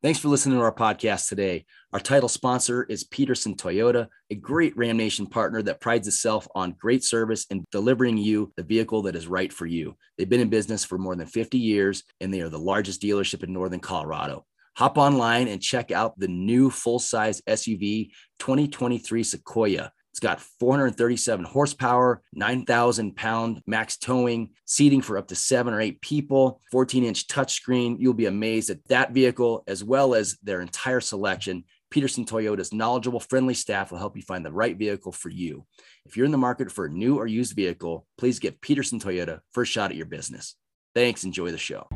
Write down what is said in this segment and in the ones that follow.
Thanks for listening to our podcast today. Our title sponsor is Peterson Toyota, a great Ram Nation partner that prides itself on great service and delivering you the vehicle that is right for you. They've been in business for more than 50 years and they are the largest dealership in Northern Colorado. Hop online and check out the new full size SUV 2023 Sequoia. It's got 437 horsepower, 9,000 pound max towing, seating for up to seven or eight people, 14 inch touchscreen. You'll be amazed at that vehicle as well as their entire selection. Peterson Toyota's knowledgeable, friendly staff will help you find the right vehicle for you. If you're in the market for a new or used vehicle, please give Peterson Toyota first shot at your business. Thanks. Enjoy the show.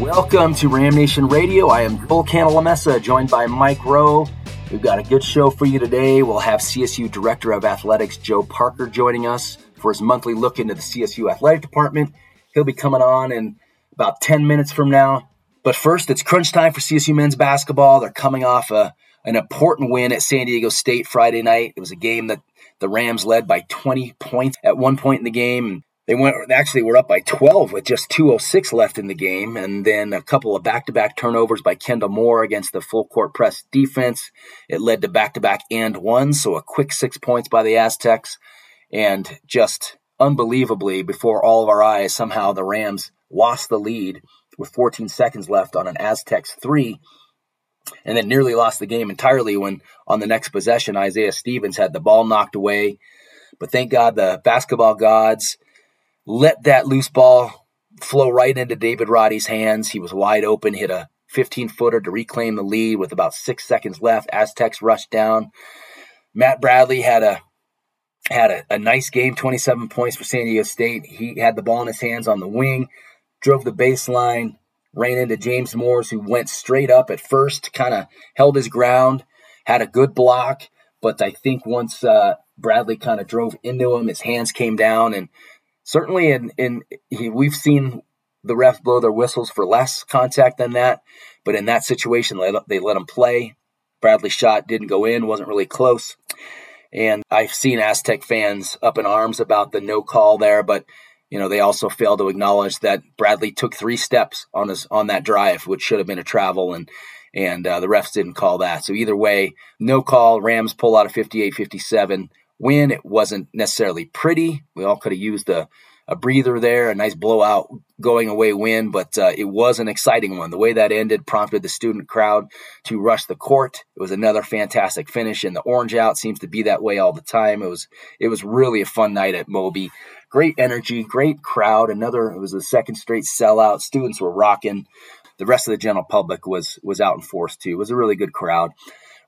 Welcome to Ram Nation Radio. I am Joel Cantalamessa, joined by Mike Rowe. We've got a good show for you today. We'll have CSU Director of Athletics Joe Parker joining us for his monthly look into the CSU Athletic Department. He'll be coming on in about 10 minutes from now. But first, it's crunch time for CSU men's basketball. They're coming off a, an important win at San Diego State Friday night. It was a game that the Rams led by 20 points at one point in the game. They went actually were up by 12 with just 206 left in the game, and then a couple of back-to-back turnovers by Kendle Moore against the full court press defense. It led to back-to-back and one, so a quick six points by the Aztecs, and just unbelievably before all of our eyes, somehow the Rams lost the lead with 14 seconds left on an Aztecs three, and then nearly lost the game entirely when on the next possession Isaiah Stevens had the ball knocked away. But thank God the basketball gods let that loose ball flow right into David Roddy's hands. He was wide open, hit a 15 footer to reclaim the lead with about six seconds left. Aztecs rushed down. Matt Bradley had a had a, a, nice game, 27 points for San Diego State. He had the ball in his hands on the wing, drove the baseline, ran into James Moors, who went straight up at first, kind of held his ground, had a good block. But I think once uh, Bradley kind of drove into him, his hands came down, and certainly in in he, we've seen the refs blow their whistles for less contact than that, but in that situation they let, they let him play. Bradley shot didn't go in, wasn't really close. And I've seen Aztec fans up in arms about the no call there, but you know they also failed to acknowledge that Bradley took three steps on his on that drive, which should have been a travel, and and uh, the refs didn't call that. So either way, no call. Rams pull out of 58-57 win. It wasn't necessarily pretty. We all could have used a, a breather there, a nice blowout going away win, but uh, it was an exciting one. The way that ended prompted the student crowd to rush the court. It was another fantastic finish, and the orange out seems to be that way all the time. It was it was really a fun night at Moby. Great energy, great crowd. Another it was a second straight sellout. Students were rocking. The rest of the general public was was out in force too. It was a really good crowd.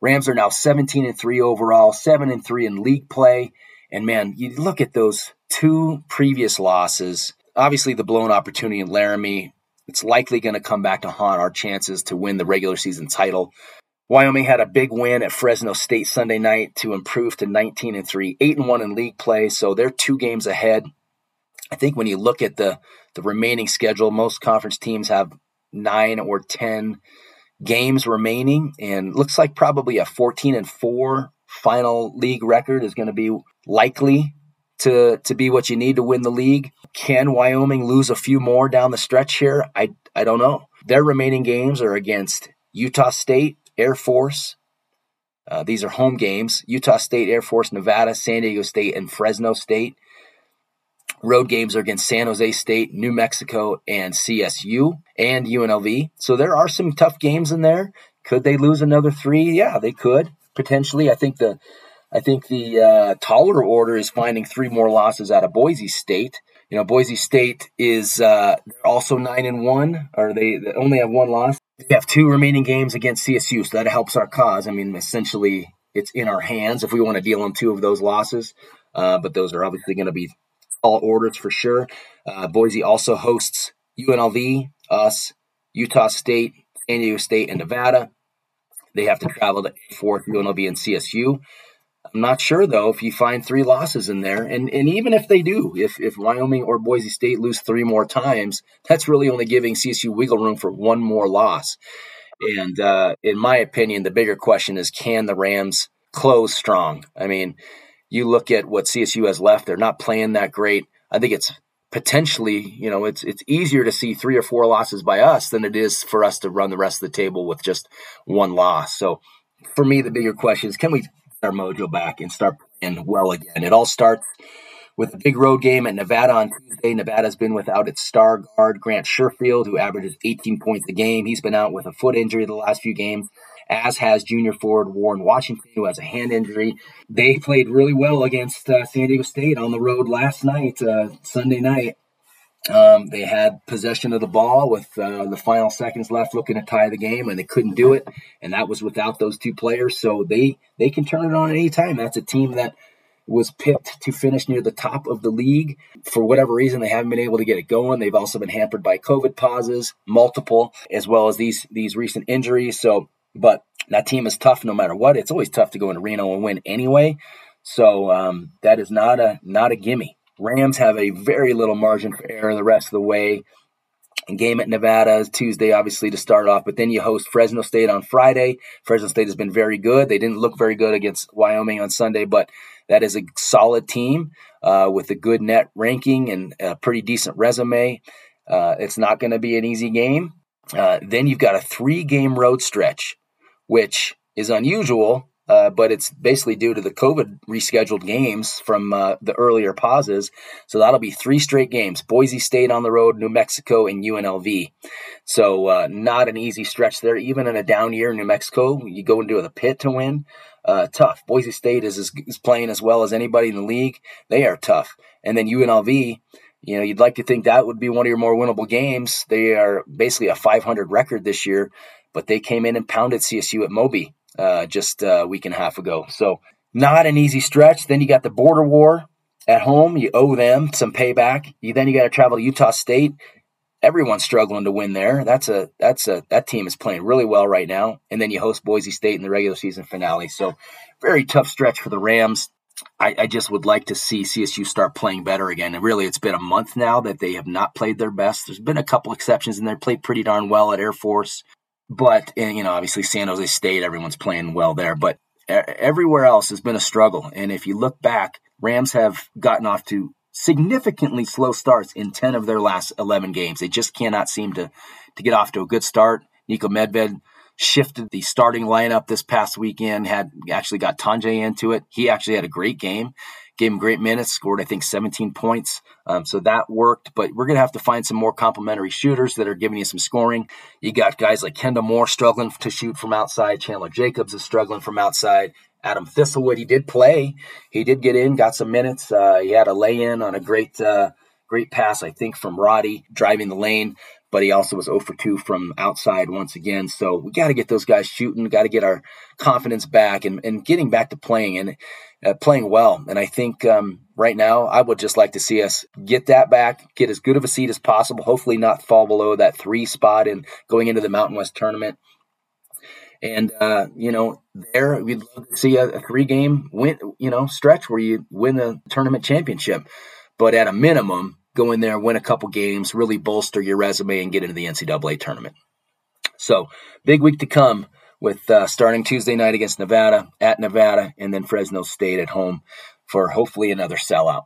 Rams are now 17 and 3 overall, 7 and 3 in league play. And man, you look at those two previous losses. Obviously, the blown opportunity in Laramie, it's likely going to come back to haunt our chances to win the regular season title. Wyoming had a big win at Fresno State Sunday night to improve to 19 and 3, 8 and 1 in league play, so they're two games ahead. I think when you look at the the remaining schedule, most conference teams have 9 or 10 games remaining, and looks like probably a 14 and 4 final league record is going to be likely to to be what you need to win the league. Can Wyoming lose a few more down the stretch here? I I don't know. Their remaining games are against Utah State, Air Force. Uh, these are home games: Utah State, Air Force, Nevada, San Diego State, and Fresno State. Road games are against San Jose State, New Mexico, and CSU and UNLV. So there are some tough games in there. Could they lose another three? Yeah, they could potentially. I think the I think the uh, taller order is finding three more losses out of Boise State. You know, Boise State is uh, also nine and one, or they, they only have one loss. They have two remaining games against CSU, so that helps our cause. I mean, essentially, it's in our hands if we want to deal in two of those losses. Uh, but those are obviously going to be all orders for sure. Uh, Boise also hosts UNLV, us, Utah State, San Diego State, and Nevada. They have to travel to fourth UNLV and CSU. I'm not sure though if you find three losses in there, and and even if they do, if if Wyoming or Boise State lose three more times, that's really only giving CSU wiggle room for one more loss. And uh, in my opinion, the bigger question is: Can the Rams close strong. I mean, you look at what CSU has left; they're not playing that great. I think it's potentially, you know, it's it's easier to see three or four losses by us than it is for us to run the rest of the table with just one loss. So, for me, the bigger question is, can we get our mojo back and start playing well again? It all starts with a big road game at Nevada on Tuesday. Nevada's been without its star guard, Grant Sherfield, who averages 18 points a game. He's been out with a foot injury the last few games, as has junior forward Warren Washington, who has a hand injury. They played really well against uh, San Diego State on the road last night, uh, Sunday night. Um, they had possession of the ball with uh, the final seconds left, looking to tie the game, and they couldn't do it. And that was without those two players. So they they can turn it on at any time. That's a team that was picked to finish near the top of the league. For whatever reason, they haven't been able to get it going. They've also been hampered by COVID pauses, multiple, as well as these these recent injuries. So, but that team is tough no matter what. It's always tough to go into Reno and win anyway. So um, that is not a not a gimme. Rams have a very little margin for error the rest of the way game at Nevada is Tuesday, obviously, to start off, but then you host Fresno State on Friday. Fresno State has been very good. They didn't look very good against Wyoming on Sunday, but that is a solid team uh, with a good net ranking and a pretty decent resume. Uh, it's not going to be an easy game. Uh, then you've got a three game road stretch, which is unusual uh, but it's basically due to the COVID rescheduled games from uh, the earlier pauses. So that'll be three straight games Boise State on the road, New Mexico, and UNLV. So uh, not an easy stretch there. Even in a down year in New Mexico, you go into the pit to win. Uh, tough. Boise State is, is, is playing as well as anybody in the league. They are tough. And then UNLV, you know, you'd like to think that would be one of your more winnable games. They are basically a 500 record this year, but they came in and pounded CSU at Moby uh, just a week and a half ago. So not an easy stretch. Then you got the border war at home. You owe them some payback. You then you got to travel to Utah State. Everyone's struggling to win there. That's a that's a that team is playing really well right now. And then you host Boise State in the regular season finale. So very tough stretch for the Rams. I, I, just would like to see CSU start playing better again. And really, it's been a month now that they have not played their best. There's been a couple exceptions, and they played pretty darn well at Air Force. But and, you know, obviously San Jose State, everyone's playing well there. But everywhere else has been a struggle. And if you look back, Rams have gotten off to significantly slow starts in 10 of their last 11 games. They just cannot seem to to get off to a good start. Niko Medved shifted the starting lineup this past weekend, had actually got Tonje into it. He actually had a great game gave him great minutes, scored, I think, 17 points. Um, so that worked, but we're going to have to find some more complementary shooters that are giving you some scoring. You got guys like Kendle Moore struggling to shoot from outside. Chandler Jacobs is struggling from outside. Adam Thistlewood, he did play. He did get in, got some minutes. Uh, he had a lay in on a great, uh, great pass, I think, from Roddy driving the lane but he also was 0 for 2 from outside once again. So we got to get those guys shooting, got to get our confidence back and, and getting back to playing and uh, playing well. And I think um, right now, I would just like to see us get that back, get as good of a seed as possible, hopefully not fall below that three spot and going into the Mountain West tournament. And uh, you know, there we'd love to see a, a three game win, you know, stretch where you win the tournament championship. But at a minimum, go in there, win a couple games, really bolster your resume, and get into the NCAA tournament. So, big week to come with uh, starting Tuesday night against Nevada, at Nevada, and then Fresno State at home for hopefully another sellout.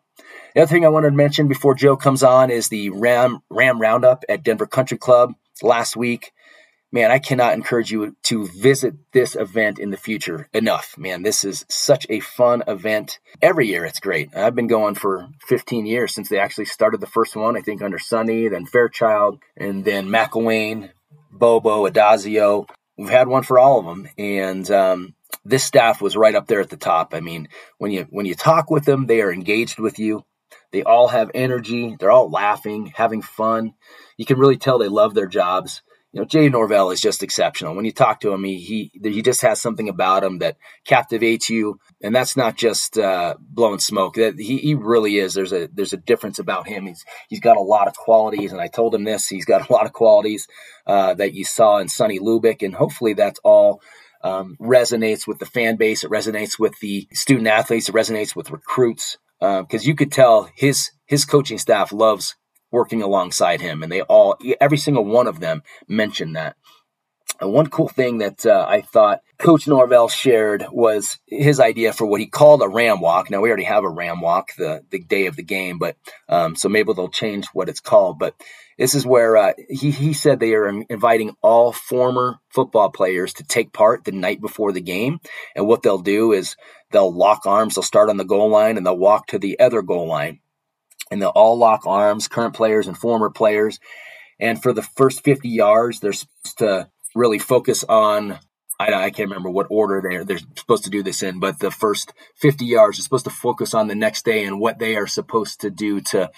The other thing I wanted to mention before Joe comes on is the Ram Ram Roundup at Denver Country Club last week man, I cannot encourage you to visit this event in the future enough. Man, this is such a fun event. Every year it's great. I've been going for 15 years since they actually started the first one, I think under Sonny, then Fairchild, and then McElwain, Bobo, Addazio. We've had one for all of them. And um, this staff was right up there at the top. I mean, when you when you talk with them, they are engaged with you. They all have energy. They're all laughing, having fun. You can really tell they love their jobs you know, Jay Norvell is just exceptional. When you talk to him, he he he just has something about him that captivates you, and that's not just uh, blowing smoke. That he, he really is. There's a there's a difference about him. He's he's got a lot of qualities, and I told him this. He's got a lot of qualities uh, that you saw in Sonny Lubick, and hopefully that's all. Um, resonates with the fan base. It resonates with the student athletes. It resonates with recruits because uh, you could tell his his coaching staff loves working alongside him. And they all, every single one of them mentioned that. And one cool thing that uh, I thought Coach Norvell shared was his idea for what he called a ram walk. Now we already have a ram walk the the day of the game, but um, so maybe they'll change what it's called. But this is where uh, he he said they are inviting all former football players to take part the night before the game, and what they'll do is they'll lock arms. They'll start on the goal line and they'll walk to the other goal line, and they'll all lock arms, current players and former players. And for the first 50 yards, they're supposed to really focus on I, I, can't remember what order they're they're supposed to do this in, but the first 50 yards are supposed to focus on the next day and what they are supposed to do to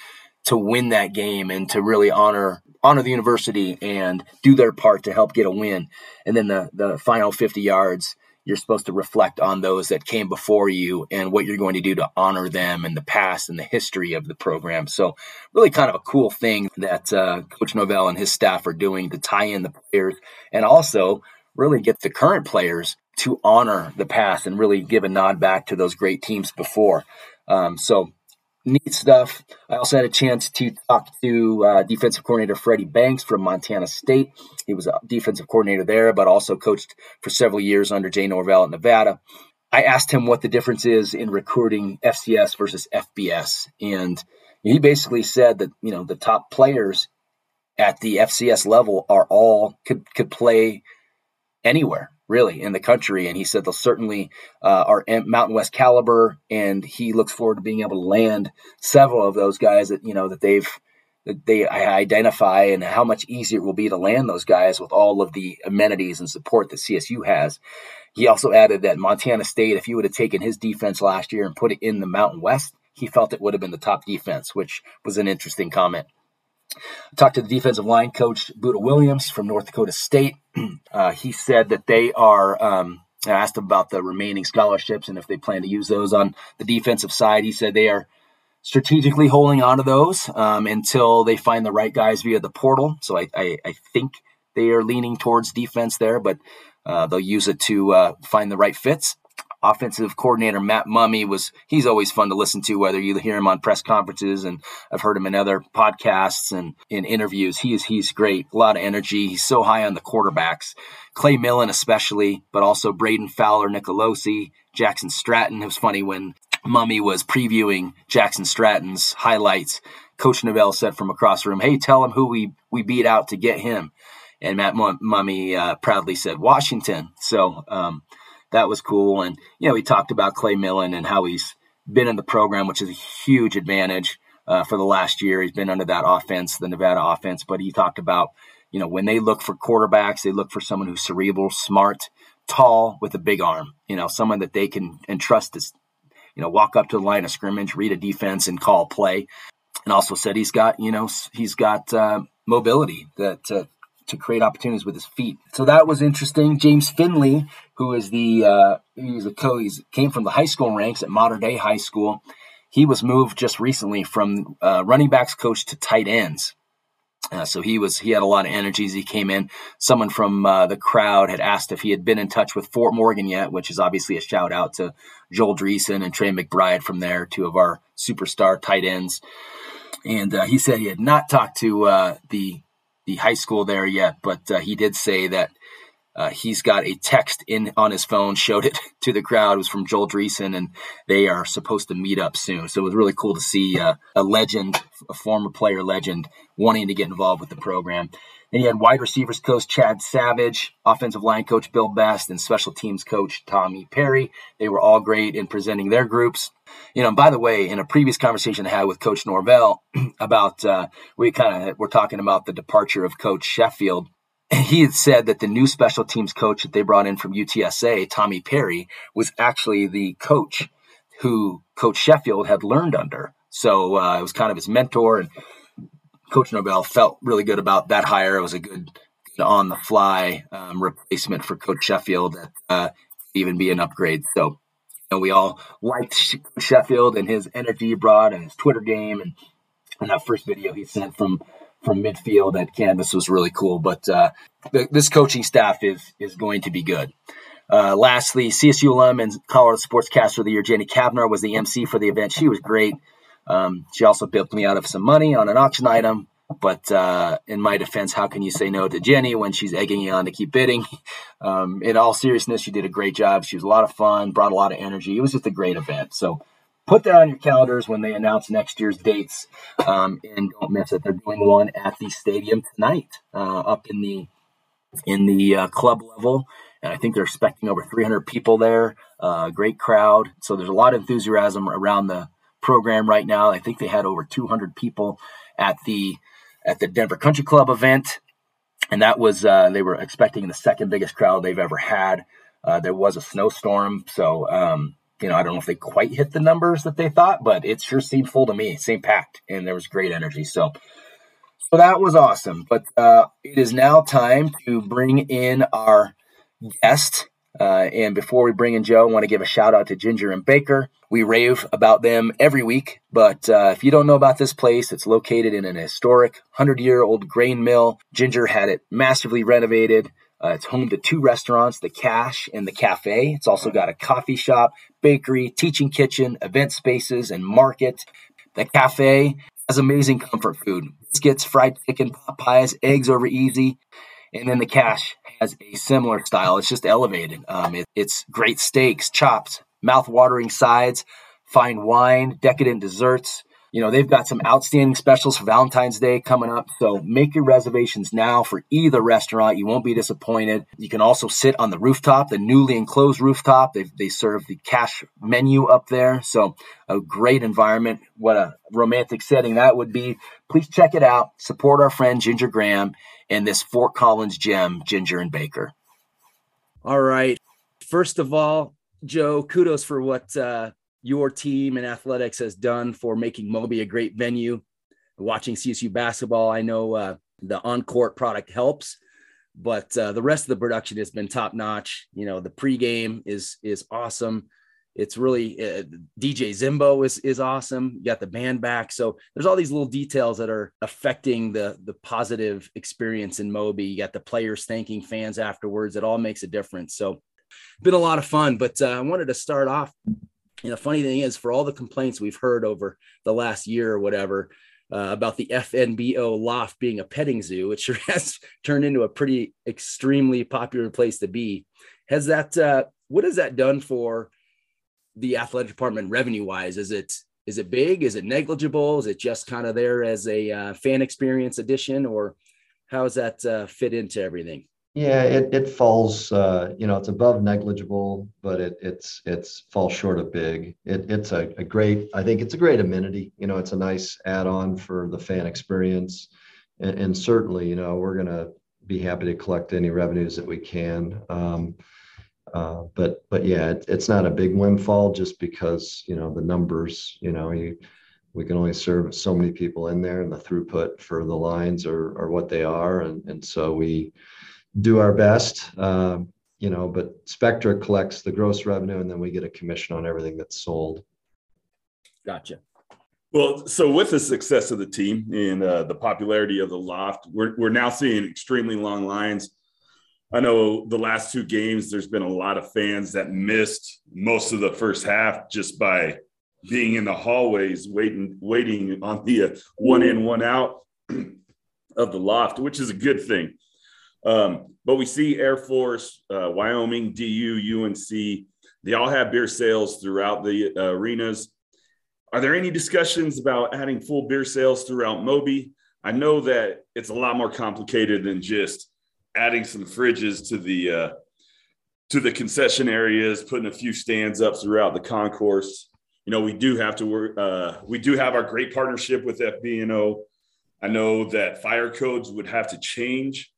to win that game and to really honor honor the university and do their part to help get a win. And then the the final 50 yards, you're supposed to reflect on those that came before you and what you're going to do to honor them and the past and the history of the program. So, really, kind of a cool thing that uh, Coach Norvell and his staff are doing to tie in the players and also really get the current players to honor the past and really give a nod back to those great teams before. Um, so neat stuff. I also had a chance to talk to uh, defensive coordinator Freddie Banks from Montana State. He was a defensive coordinator there, but also coached for several years under Jay Norvell at Nevada. I asked him what the difference is in recruiting FCS versus FBS, and he basically said that you know the top players at the FCS level are all could could play anywhere really in the country. And he said they'll certainly uh, are Mountain West caliber, and he looks forward to being able to land several of those guys that you know that they've that they identify and how much easier it will be to land those guys with all of the amenities and support that CSU has. He also added that Montana State, if you would have taken his defense last year and put it in the Mountain West, he felt it would have been the top defense, which was an interesting comment. Talked to the defensive line coach, Buddha Williams from North Dakota State. Uh, he said that they are, um, I asked him about the remaining scholarships and if they plan to use those on the defensive side. He said they are strategically holding on to those um, until they find the right guys via the portal. So I, I, I think they are leaning towards defense there, but uh, they'll use it to uh, find the right fits offensive coordinator Matt Mumme was he's always fun to listen to whether you hear him on press conferences and I've heard him in other podcasts and in interviews. He's he's great. A lot of energy. He's so high on the quarterbacks. Clay Millen especially but also Braden Fowler Nicolosi Jackson Stratton. It was funny when Mumme was previewing Jackson Stratton's highlights. Coach Norvell said from across the room hey tell him who we we beat out to get him. And Matt Mumme uh, proudly said Washington. So um, that was cool. And you know, he talked about Clay Millen and how he's been in the program, which is a huge advantage uh, for the last year. He's been under that offense, the Nevada offense. But he talked about you know when they look for quarterbacks, they look for someone who's cerebral, smart, tall, with a big arm. You know, someone that they can entrust to you know walk up to the line of scrimmage, read a defense, and call play. And also said he's got you know he's got uh, mobility that uh, to create opportunities with his feet. So that was interesting. James Finley, who is the uh, he's a co he's came from the high school ranks at Mater Dei High School. He was moved just recently from uh, running backs coach to tight ends. Uh, so he was he had a lot of energy as he came in. Someone from uh, the crowd had asked if he had been in touch with Fort Morgan yet, which is obviously a shout out to Joel Dreesen and Trey McBride from there, two of our superstar tight ends. And uh, he said he had not talked to uh, the the high school there yet, but uh, he did say that uh, he's got a text in on his phone, showed it to the crowd. It was from Joel Dreesen, and they are supposed to meet up soon. So it was really cool to see uh, a legend, a former player legend, wanting to get involved with the program. And he had wide receivers coach Chad Savage, offensive line coach Bill Best, and special teams coach Tommy Perry. They were all great in presenting their groups. You know, by the way, in a previous conversation I had with Coach Norvell about, uh, we kind of were talking about the departure of Coach Sheffield. He had said that the new special teams coach that they brought in from UTSA, Tommy Perry, was actually the coach who Coach Sheffield had learned under. So uh, it was kind of his mentor, and Coach Norvell felt really good about that hire. It was a good, good on the fly um, replacement for Coach Sheffield that uh, even be an upgrade. So you know, we all liked Sheffield and his energy he brought and his Twitter game and, and that first video he sent from from midfield at Canvas was really cool. But uh, this coaching staff is is going to be good. Uh, lastly, CSU alum and Colorado Sportscaster of the Year, Jenny Cavnar, was the MC for the event. She was great. Um, she also bilked me out of some money on an auction item. But uh, in my defense, how can you say no to Jenny when she's egging you on to keep bidding? Um, in all seriousness, she did a great job. She was a lot of fun, brought a lot of energy. It was just a great event. So put that on your calendars when they announce next year's dates, um, and don't miss it. They're doing one at the stadium tonight, uh, up in the in the uh, club level, and I think they're expecting over 300 people there. Uh, great crowd. So there's a lot of enthusiasm around the program right now. I think they had over 200 people at the at the Denver Country Club event, and that was uh, they were expecting the second biggest crowd they've ever had. Uh, there was a snowstorm, so um, you know I don't know if they quite hit the numbers that they thought, but it sure seemed full to me, same packed, and there was great energy. So. So that was awesome. But uh, it is now time to bring in our guest. Uh, and before we bring in Joe, I want to give a shout out to Ginger and Baker. We rave about them every week, but uh, if you don't know about this place, it's located in an historic 100 year old grain mill. Ginger had it massively renovated. Uh, it's home to two restaurants, the Cache and the Cafe. It's also got a coffee shop, bakery, teaching kitchen, event spaces, and market. The Cafe has amazing comfort food biscuits, fried chicken, pot pies, eggs over easy. And then the Cache has a similar style. It's just elevated. Um, it, it's great steaks, chops, mouth-watering sides, fine wine, decadent desserts. You know, they've got some outstanding specials for Valentine's Day coming up. So make your reservations now for either restaurant. You won't be disappointed. You can also sit on the rooftop, the newly enclosed rooftop. They, they serve the Cache menu up there. So a great environment. What a romantic setting that would be. Please check it out. Support our friend Ginger Graham and this Fort Collins gem, Ginger and Baker. All right. First of all, Joe, kudos for what uh, your team and athletics has done for making Moby a great venue. Watching CSU basketball, I know uh, the on court product helps, but uh, the rest of the production has been top notch. You know, the pregame is is awesome it's really uh, DJ Zimbo is is awesome. You got the band back, so there's all these little details that are affecting the the positive experience in Moby. You got the players thanking fans afterwards. It all makes a difference. So, been a lot of fun. But uh, I wanted to start off. And the funny thing is, for all the complaints we've heard over the last year or whatever, uh, about the FNBO loft being a petting zoo, which sure has turned into a pretty extremely popular place to be. Has that uh, what has that done for the athletic department revenue wise? Is it is it big? Is it negligible? Is it just kind of there as a uh, fan experience addition, or how does that uh, fit into everything? Yeah, it it falls. Uh, you know, it's above negligible, but it it's it's falls short of big. It it's a, a great. I think it's a great amenity. You know, it's a nice add-on for the fan experience, and, and certainly, you know, we're gonna be happy to collect any revenues that we can. Um, uh, but but yeah, it, it's not a big windfall just because you know the numbers. You know, you, we can only serve so many people in there, and the throughput for the lines are are what they are, and and so we do our best. Uh, you know, but Spectra collects the gross revenue, and then we get a commission on everything that's sold. Gotcha. Well, so with the success of the team and uh, the popularity of the loft, we're, we're now seeing extremely long lines I know the last two games, there's been a lot of fans that missed most of the first half just by being in the hallways, waiting, waiting on the uh, one in, one out of the loft, which is a good thing. Um, but we see Air Force, uh, Wyoming, DU, UNC, they all have beer sales throughout the uh, arenas. Are there any discussions about adding full beer sales throughout Moby? I know that it's a lot more complicated than just adding some fridges to the uh, to the concession areas, putting a few stands up throughout the concourse. You know, we do have to work. Uh, we do have our great partnership with FNBO. I know that fire codes would have to change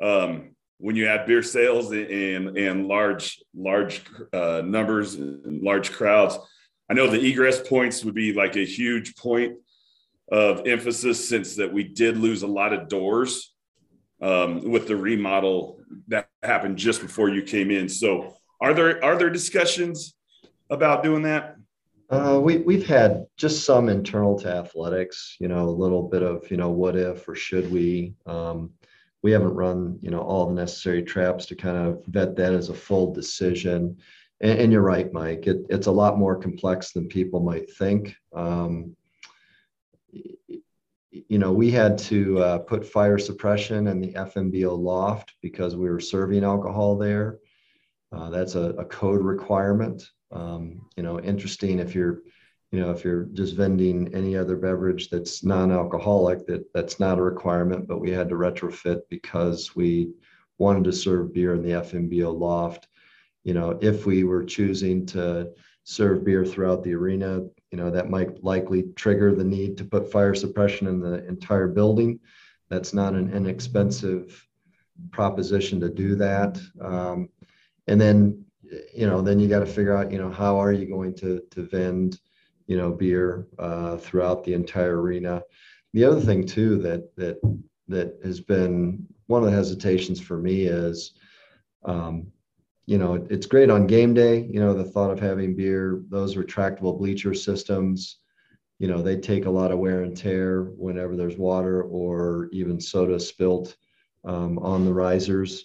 um, when you have beer sales and and large large uh, numbers and large crowds. I know the egress points would be like a huge point of emphasis since that we did lose a lot of doors um, with the remodel that happened just before you came in. So, are there are there discussions about doing that? Uh, we we've had just some internal to athletics. You know, a little bit of you know what if or should we. Um, we haven't run you know all the necessary traps to kind of vet that as a full decision. And, and you're right, Mike. It, it's a lot more complex than people might think. Um, you know, we had to uh, put fire suppression in the FNBO loft because we were serving alcohol there. Uh, that's a, a, code requirement. Um, you know, interesting if you're, you know, if you're just vending any other beverage that's non-alcoholic, that that's not a requirement, but we had to retrofit because we wanted to serve beer in the FNBO loft. You know, if we were choosing to serve beer throughout the arena, you know, that might likely trigger the need to put fire suppression in the entire building. That's not an inexpensive proposition to do that. Um, and then, you know, then you got to figure out, you know, how are you going to to vend, you know, beer uh, throughout the entire arena. The other thing too that that that has been one of the hesitations for me is, um, you know, it's great on game day, you know, the thought of having beer, those retractable bleacher systems, you know, they take a lot of wear and tear whenever there's water or even soda spilt um, on the risers.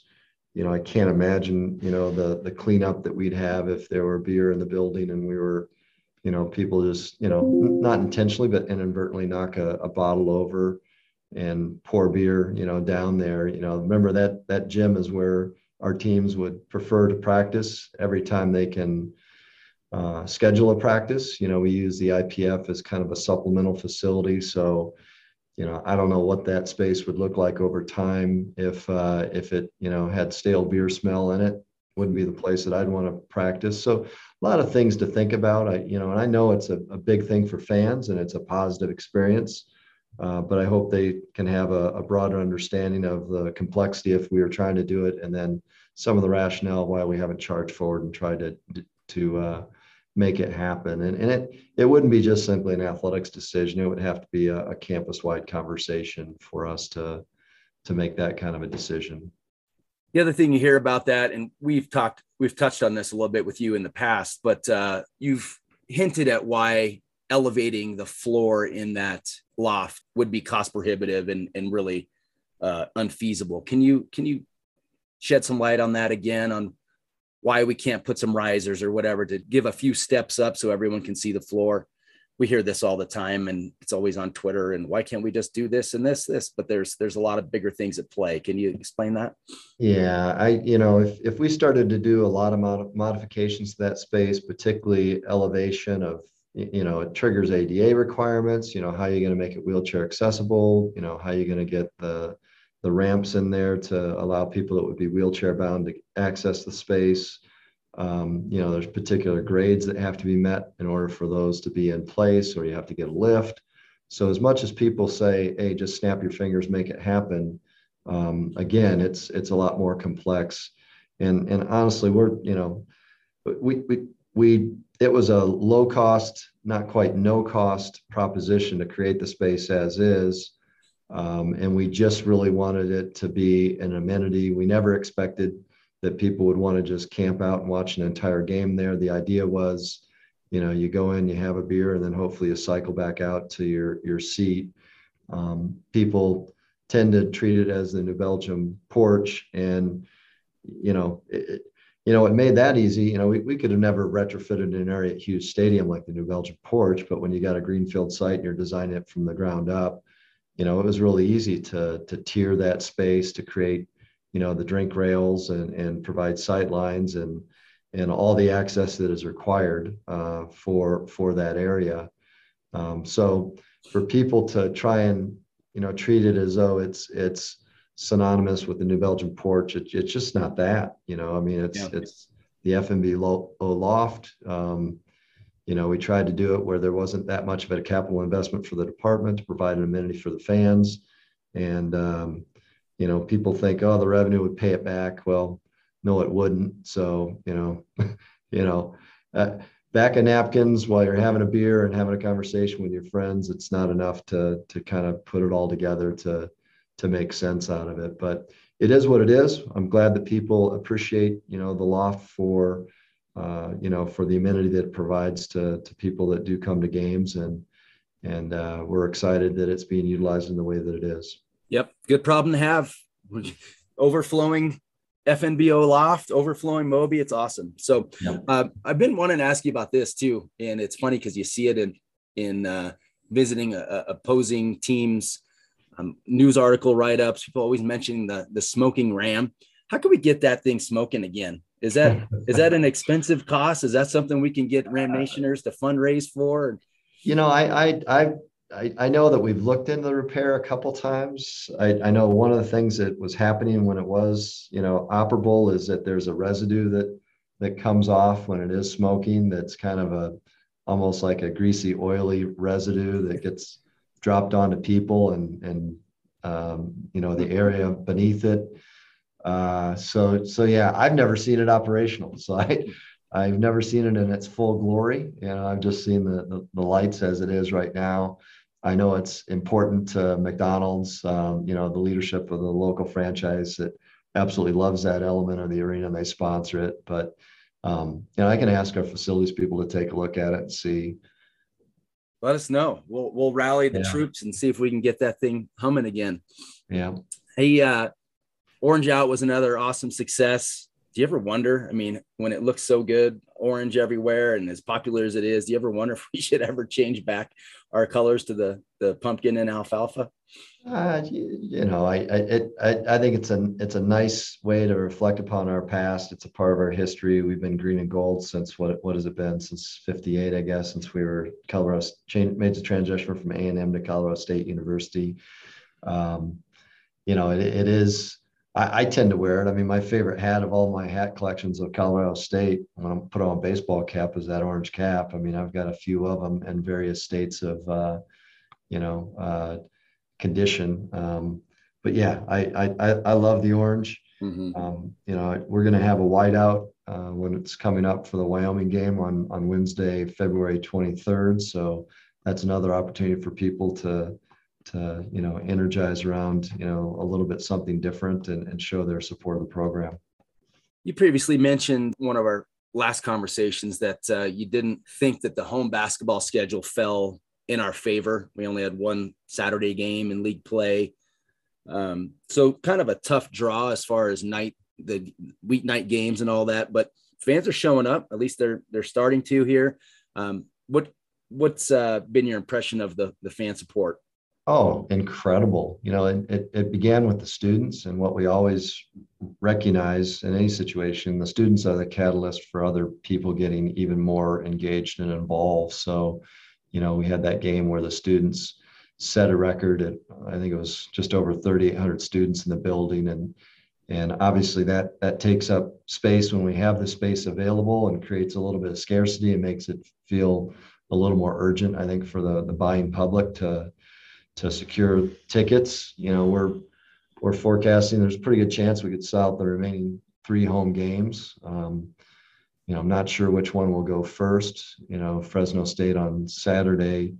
You know, I can't imagine, you know, the the cleanup that we'd have if there were beer in the building and we were, you know, people just, you know, not intentionally but inadvertently knock a, a bottle over and pour beer, you know, down there. You know, remember that that gym is where our teams would prefer to practice every time they can uh, schedule a practice. You know, we use the IPF as kind of a supplemental facility. So, you know, I don't know what that space would look like over time if uh, if it you know had stale beer smell in it. Wouldn't be the place that I'd want to practice. So, a lot of things to think about. I you know, and I know it's a, a big thing for fans and it's a positive experience. Uh, but I hope they can have a, a, broader understanding of the complexity if we are trying to do it, and then some of the rationale why we haven't charged forward and tried to to uh, make it happen. And, and it it wouldn't be just simply an athletics decision; it would have to be a, a campus-wide conversation for us to to make that kind of a decision. The other thing you hear about that, and we've talked, we've touched on this a little bit with you in the past, but uh, you've hinted at why elevating the floor in that loft would be cost prohibitive and, and really uh, unfeasible. Can you can you shed some light on that again on why we can't put some risers or whatever to give a few steps up so everyone can see the floor? We hear this all the time and it's always on Twitter and why can't we just do this and this this but there's there's a lot of bigger things at play. Can you explain that? Yeah, I you know if if we started to do a lot of mod- modifications to that space, particularly elevation of you know, it triggers ADA requirements, you know, how are you going to make it wheelchair accessible, you know, how are you going to get the, the ramps in there to allow people that would be wheelchair bound to access the space. Um, you know, there's particular grades that have to be met in order for those to be in place, or you have to get a lift. So as much as people say, "Hey, just snap your fingers, make it happen," um, again, it's it's a lot more complex. And and honestly, we're you know, we we we it was a low cost, not quite no cost proposition to create the space as is. Um, and we just really wanted it to be an amenity. We never expected that people would want to just camp out and watch an entire game there. The idea was, you know, you go in, you have a beer, and then hopefully you cycle back out to your your seat. Um, people tend to treat it as the New Belgium porch, and you know, it, you know, it made that easy. You know, we, we could have never retrofitted an area at Hughes Stadium like the New Belgium Porch, but when you got a greenfield site and you're designing it from the ground up, you know, it was really easy to to tier that space to create, you know, the drink rails and and provide sight lines and and all the access that is required uh, for for that area. Um, so for people to try and you know treat it as though it's it's synonymous with the New Belgium porch. It, it's just not that, you know. I mean, it's yeah. it's the FNBO loft. Um, you know, we tried to do it where there wasn't that much of a capital investment for the department to provide an amenity for the fans, and um, you know, people think, oh, the revenue would pay it back. Well, no, it wouldn't. So, you know, you know. Uh, back of napkins while you're having a beer and having a conversation with your friends it's not enough to to kind of put it all together to to make sense out of it. But it is what it is. I'm glad that people appreciate, you know, the loft for, uh, you know, for the amenity that it provides to to people that do come to games, and and uh, we're excited that it's being utilized in the way that it is. Yep, good problem to have. Overflowing FNBO loft, overflowing Moby. It's awesome. So yep. uh, I've been wanting to ask you about this too, and it's funny because you see it in in uh, visiting a, a opposing teams, um, news article write ups. People always mentioning the the smoking ram. How can we get that thing smoking again? Is that is that an expensive cost? Is that something we can get Ram Nationers to fundraise for? You know, I I I I, I know that we've looked into the repair a couple times. I, I know one of the things that was happening when it was, you know, operable is that there's a residue that that comes off when it is smoking. That's kind of a almost like a greasy, oily residue that gets dropped onto people and and um, you know the area beneath it. Uh, so so yeah, I've never seen it operational. So I I've never seen it in its full glory. You know, I've just seen the, the, the lights as it is right now. I know it's important to McDonald's, um, you know, the leadership of the local franchise that absolutely loves that element of the arena and they sponsor it. But, um, you know, I can ask our facilities people to take a look at it and see. Let us know. We'll, we'll rally the yeah. troops and see if we can get that thing humming again. Yeah. Hey, uh, Orange Out was another awesome success do you ever wonder? I mean, when it looks so good, orange everywhere, and as popular as it is, do you ever wonder if we should ever change back our colors to the the pumpkin and alfalfa? Uh, you, you, know, I I, I I think it's a it's a nice way to reflect upon our past. It's a part of our history. We've been green and gold since what what has it been since '58, I guess, since we were Colorado made the transition from A and M to Colorado State University. Um, you know, it, it is I, I, tend to wear it. I mean, my favorite hat of all my hat collections of Colorado State, when I put on a baseball cap, is that orange cap. I mean, I've got a few of them in various states of, uh, you know, uh, condition. Um, but yeah, I, I, I love the orange. Mm-hmm. Um, you know, we're going to have a whiteout uh, when it's coming up for the Wyoming game on on Wednesday, February 23rd. So that's another opportunity for people to to you know energize around you know a little bit something different and, and show their support of the program. You previously mentioned one of our last conversations that uh, you didn't think that the home basketball schedule fell in our favor. We only had one saturday game in league play. Um, so kind of a tough draw as far as night the weeknight games and all that but fans are showing up at least they're they're starting to here. Um, what what's uh, been your impression of the the fan support Oh, incredible. You know, it, it, it, began with the students and what we always recognize in any situation, the students are the catalyst for other people getting even more engaged and involved. So, you know, we had that game where the students set a record at, I think it was just over 3,800 students in the building. And, and obviously that, that takes up space when we have the space available and creates a little bit of scarcity and makes it feel a little more urgent, I think, for the, the buying public to, to secure tickets. You know, we're we're forecasting there's a pretty good chance we could sell out the remaining three home games. Um, you know, I'm not sure which one will go first. You know, Fresno State on Saturday,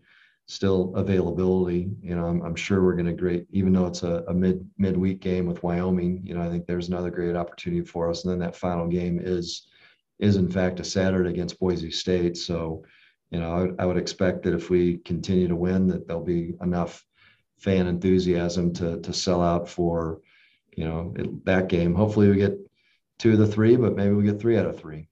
still availability. You know, I'm, I'm sure we're going to great, even though it's a, a mid midweek game with Wyoming. You know, I think there's another great opportunity for us. And then that final game is is in fact a Saturday against Boise State. So, you know, I would, I would expect that if we continue to win, that there'll be enough fan enthusiasm to to sell out for, you know, it, that game. Hopefully, we get two of the three, but maybe we get three out of three.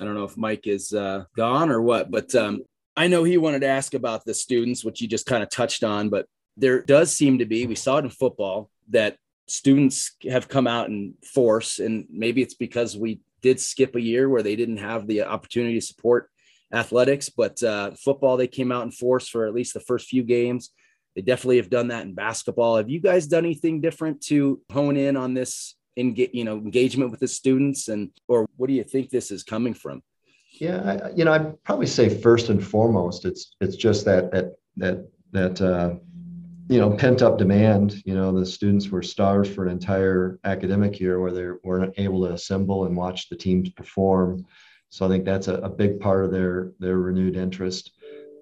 I don't know if Mike is uh, gone or what, but um, I know he wanted to ask about the students, which you just kind of touched on. But there does seem to be, we saw it in football, that students have come out in force, and maybe it's because we did skip a year where they didn't have the opportunity to support athletics, but uh, football, they came out in force for at least the first few games. They definitely have done that in basketball. Have you guys done anything different to hone in on this, engage, you know, engagement with the students, and or what do you think this is coming from? Yeah, I, you know, I'd probably say first and foremost, it's it's just that that that that uh, you know pent up demand you know the students were starved for an entire academic year where they weren't able to assemble and watch the teams perform. So i think that's a, a big part of their their renewed interest.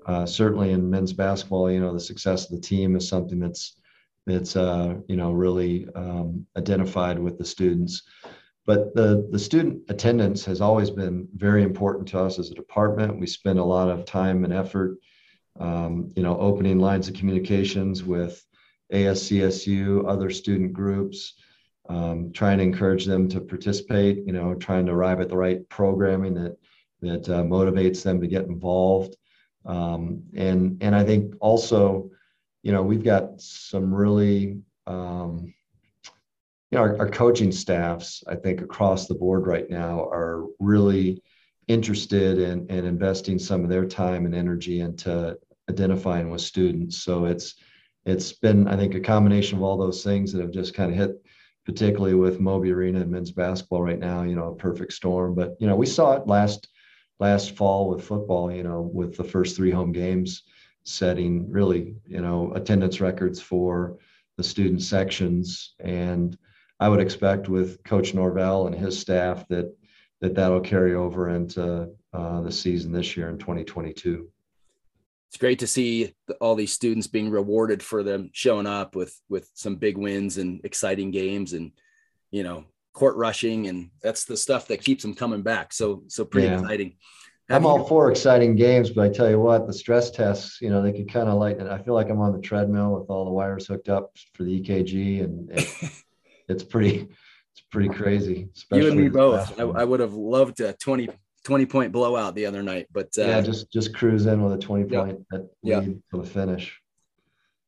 Uh, certainly in men's basketball you know the success of the team is something that's that's uh, you know really um, identified with the students. But the the student attendance has always been very important to us as a department. We spend a lot of time and effort um, you know, opening lines of communications with ASCSU, other student groups, um, trying to encourage them to participate, you know, trying to arrive at the right programming that, that uh, motivates them to get involved. Um, and and I think also, you know, we've got some really um, you know, our, our, coaching staffs, I think across the board right now are really interested in, in investing some of their time and energy into identifying with students. So it's it's been, I think, a combination of all those things that have just kind of hit, particularly with Moby Arena and men's basketball right now, you know, a perfect storm. But you know, we saw it last last fall with football, you know, with the first three home games setting really, you know, attendance records for the student sections. And I would expect with Coach Norvell and his staff that that that'll carry over into uh, the season this year in 2022. It's great to see all these students being rewarded for them showing up with with some big wins and exciting games and you know court rushing and that's the stuff that keeps them coming back. So so pretty yeah. exciting. Have I'm all for exciting games, but I tell you what, the stress tests, you know, they can kind of lighten it. I feel like I'm on the treadmill with all the wires hooked up for the EKG, and it, it's pretty, it's pretty crazy. You and me both. I, I, would have loved a 20, 20 point blowout the other night, but uh, yeah, just just cruise in with a 20 point lead yeah. to the finish.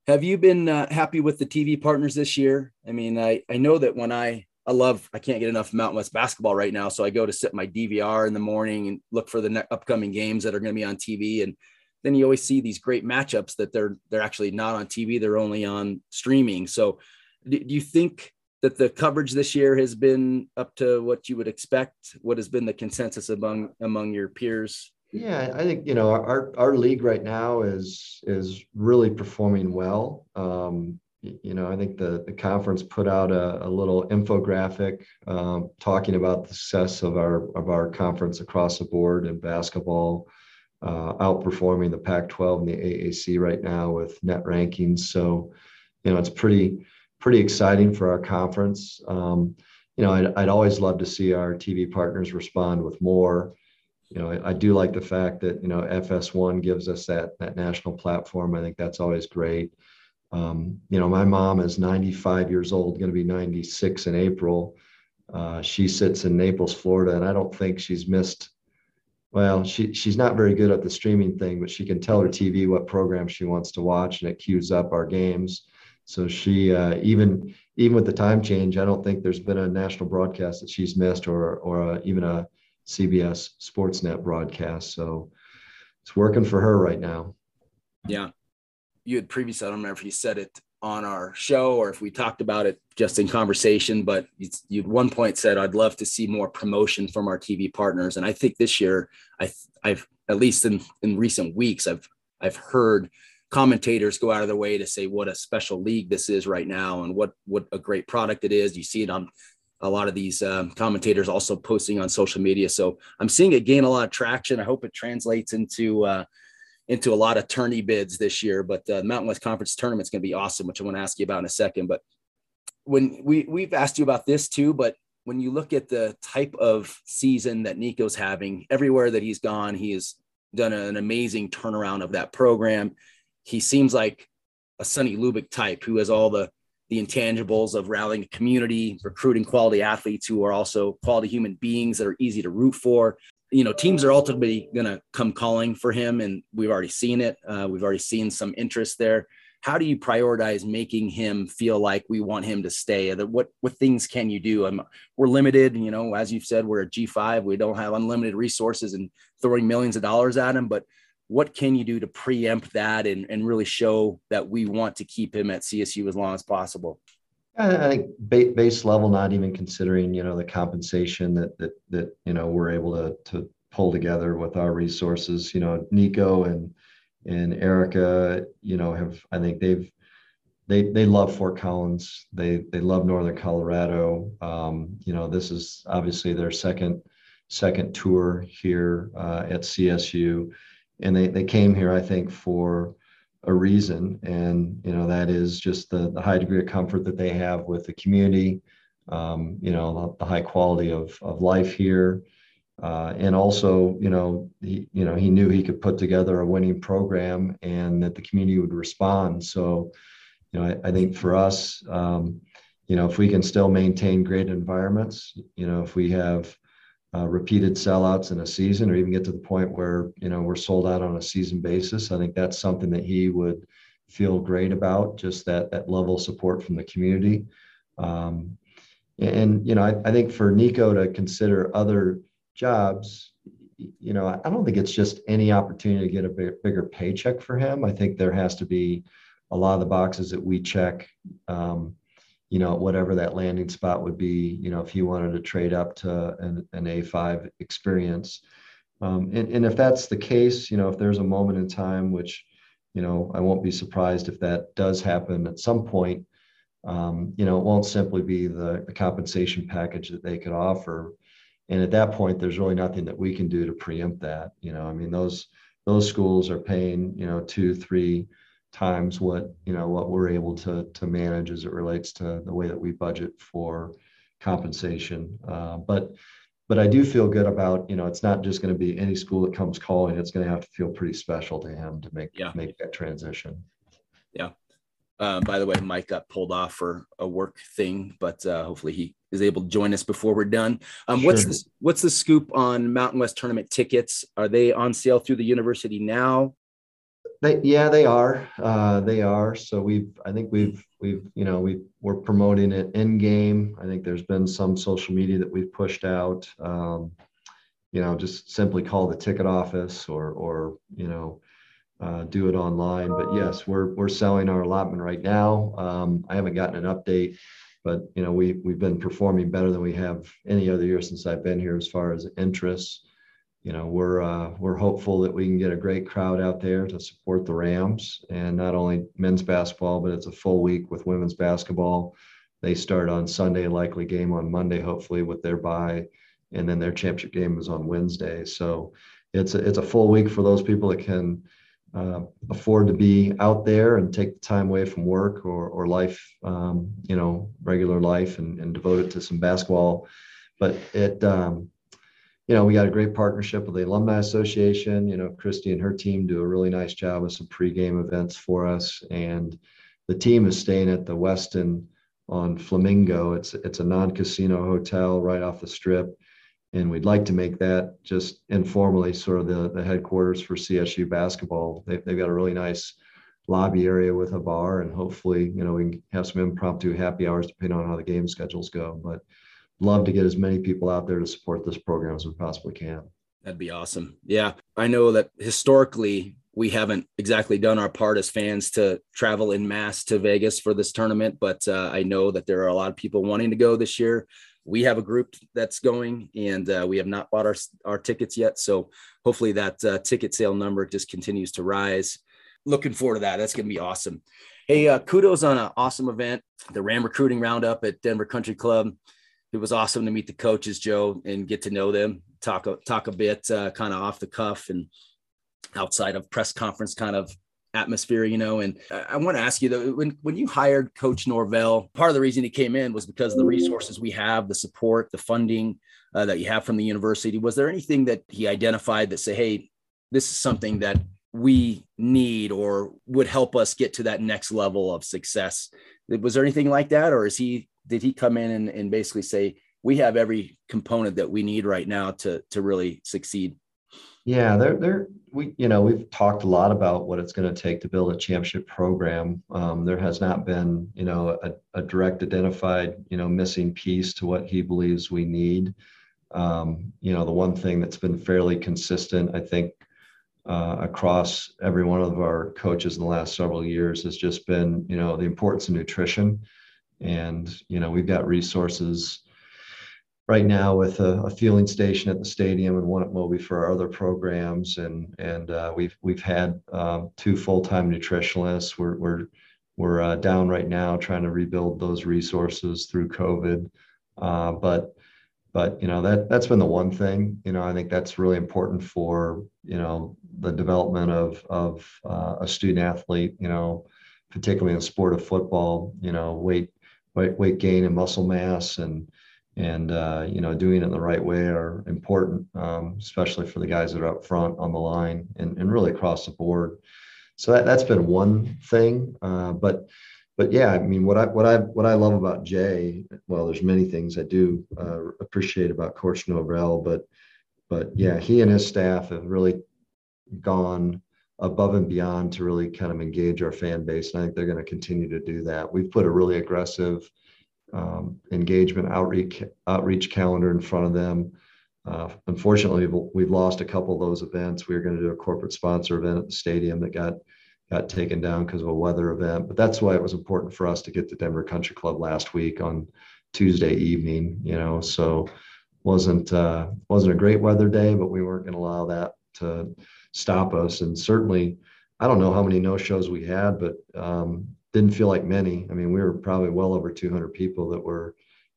Have you been uh, happy with the TV partners this year? I mean, I I know that when I I love, I can't get enough Mountain West basketball right now. So I go to sit my DVR in the morning and look for the ne- upcoming games that are going to be on TV. And then you always see these great matchups that they're, they're actually not on TV. They're only on streaming. So do, do you think that the coverage this year has been up to what you would expect? What has been the consensus among, among your peers? Yeah, I think you know our our league right now is is really performing well. Um, you know, I think the, the conference put out a, a little infographic um, talking about the success of our of our conference across the board in basketball, uh, outperforming the Pac-12 and the AAC right now with net rankings. So, you know, it's pretty pretty exciting for our conference. Um, you know, I'd, I'd always love to see our TV partners respond with more. You know, I, I do like the fact that you know FS1 gives us that that national platform. I think that's always great. Um, you know, my mom is 95 years old, going to be 96 in April. Uh, she sits in Naples, Florida, and I don't think she's missed. Well, she she's not very good at the streaming thing, but she can tell her TV what program she wants to watch, and it queues up our games. So she uh, even even with the time change, I don't think there's been a national broadcast that she's missed, or or a, even a CBS Sportsnet broadcast. So it's working for her right now. Yeah, you had previously, I don't remember if you said it on our show or if we talked about it just in conversation, but you, you at one point said, I'd love to see more promotion from our TV partners. And I think this year, I, I've, at least in, in recent weeks, I've, I've heard commentators go out of their way to say what a special league this is right now and what, what a great product it is. You see it on a lot of these um, commentators also posting on social media. So I'm seeing it gain a lot of traction. I hope it translates into, uh, into a lot of tourney bids this year. But the Mountain West Conference tournament is going to be awesome, which I want to ask you about in a second. But when we we've asked you about this too, but when you look at the type of season that Nico's having, everywhere that he's gone, he has done an amazing turnaround of that program. He seems like a Sonny Lubick type who has all the the intangibles of rallying a community, recruiting quality athletes who are also quality human beings that are easy to root for you know, teams are ultimately going to come calling for him, and we've already seen it. Uh, we've already seen some interest there. How do you prioritize making him feel like we want him to stay? What what things can you do? We're limited, you know, as you've said, we're a G5. We don't have unlimited resources and throwing millions of dollars at him. But what can you do to preempt that and, and really show that we want to keep him at CSU as long as possible? I think base level, not even considering you know the compensation that that that you know we're able to to pull together with our resources. You know, Nico and and Erica, you know, have I think they've they they love Fort Collins. They they love Northern Colorado. Um, you know, this is obviously their second second tour here uh, at CSU, and they they came here I think for a reason, and you know that is just the, the high degree of comfort that they have with the community, um, you know the, high quality of, of life here, uh, and also you know he you know he knew he could put together a winning program and that the community would respond. So, you know I, I think for us, um, you know if we can still maintain great environments, you know if we have uh, repeated sellouts in a season, or even get to the point where you know we're sold out on a season basis. I think that's something that he would feel great about. Just that that level of support from the community. Um, and you know, I, I think for Nico to consider other jobs, you know, I don't think it's just any opportunity to get a big, bigger paycheck for him. I think there has to be a lot of the boxes that we check. Um, you know, whatever that landing spot would be, you know, if he wanted to trade up to an, an A5 experience. Um, and, and if that's the case, you know, if there's a moment in time, which, you know, I won't be surprised if that does happen at some point, um, you know, it won't simply be the, the compensation package that they could offer. And at that point, there's really nothing that we can do to preempt that. You know, I mean, those those schools are paying, you know, two, three times what you know what we're able to to manage as it relates to the way that we budget for compensation. Uh, but but I do feel good about you know it's not just going to be any school that comes calling. It's going to have to feel pretty special to him to make yeah. make that transition. Yeah. Uh, by the way, Mike got pulled off for a work thing, but uh, hopefully he is able to join us before we're done. Um, sure. What's the what's the scoop on Mountain West tournament tickets? Are they on sale through the university now? They, yeah, they are. Uh, they are. So we've, I think we've, we've, you know, we we're promoting it in game. I think there's been some social media that we've pushed out. Um, you know, just simply call the ticket office or, or you know, uh, do it online. But yes, we're we're selling our allotment right now. Um, I haven't gotten an update, but you know, we we've been performing better than we have any other year since I've been here as far as interest you know we're uh, we're hopeful that we can get a great crowd out there to support the Rams and not only men's basketball, but it's a full week with women's basketball. They start on Sunday, likely game on Monday, hopefully with their bye, and then their championship game is on Wednesday. So it's a, it's a full week for those people that can uh, afford to be out there and take the time away from work or or life, um, you know, regular life, and, and devote it to some basketball. But it um, you know, we got a great partnership with the Alumni Association. You know, Christy and her team do a really nice job with some pregame events for us. And the team is staying at the Westin on Flamingo. It's it's a non-casino hotel right off the strip. And we'd like to make that just informally sort of the, the headquarters for CSU basketball. They've, they've got a really nice lobby area with a bar and hopefully, you know, we can have some impromptu happy hours depending on how the game schedules go. But love to get as many people out there to support this program as we possibly can. That'd be awesome. Yeah. I know that historically we haven't exactly done our part as fans to travel in mass to Vegas for this tournament, but uh, I know that there are a lot of people wanting to go this year. We have a group that's going, and uh, we have not bought our our tickets yet. So hopefully that uh, ticket sale number just continues to rise. Looking forward to that. That's going to be awesome. Hey, uh, kudos on an awesome event, the Ram Recruiting Roundup at Denver Country Club it was awesome to meet the coaches, Joe, and get to know them, talk talk a bit, uh, kind of off the cuff and outside of press conference kind of atmosphere, you know. And I, want to ask you though, when when you hired Coach Norvell, part of the reason he came in was because of the resources we have, the support, the funding uh, that you have from the university. Was there anything that he identified that say, hey, this is something that we need or would help us get to that next level of success? Was there anything like that, or is he did he come in and, and basically say we have every component that we need right now to to really succeed yeah there there we you know we've talked a lot about what it's going to take to build a championship program. Um, there has not been you know a, a, direct identified you know missing piece to what he believes we need. Um, you know the one thing that's been fairly consistent i think uh, across every one of our coaches in the last several years has just been you know the importance of nutrition and, you know, we've got resources right now with a, a fueling station at the stadium and one at Moby for our other programs. And, and uh, we've, we've had um, two full-time nutritionalists. We're, we're, we're uh, down right now trying to rebuild those resources through COVID. Uh, but, but you know that that's been the one thing you know i think that's really important for you know the development of of uh, a student athlete you know particularly in the sport of football you know weight weight, weight gain and muscle mass and and uh, you know doing it the right way are important, um, especially for the guys that are up front on the line and, and really across the board. So that that's been one thing, uh, but but yeah, I mean, what I what I what I love about Jay, well, there's many things I do uh, appreciate about Coach Norvell, but but yeah, he and his staff have really gone above and beyond to really kind of engage our fan base, and I think they're going to continue to do that. We've put a really aggressive um, engagement outreach outreach calendar in front of them. Uh, unfortunately, we've lost a couple of those events. We were going to do a corporate sponsor event at the stadium that got got taken down because of a weather event. But that's why it was important for us to get the Denver Country Club last week on Tuesday evening. You know, so wasn't uh, wasn't a great weather day, but we weren't going to allow that to stop us. And certainly, I don't know how many no shows we had, but um, didn't feel like many. I mean, we were probably well over 200 people that were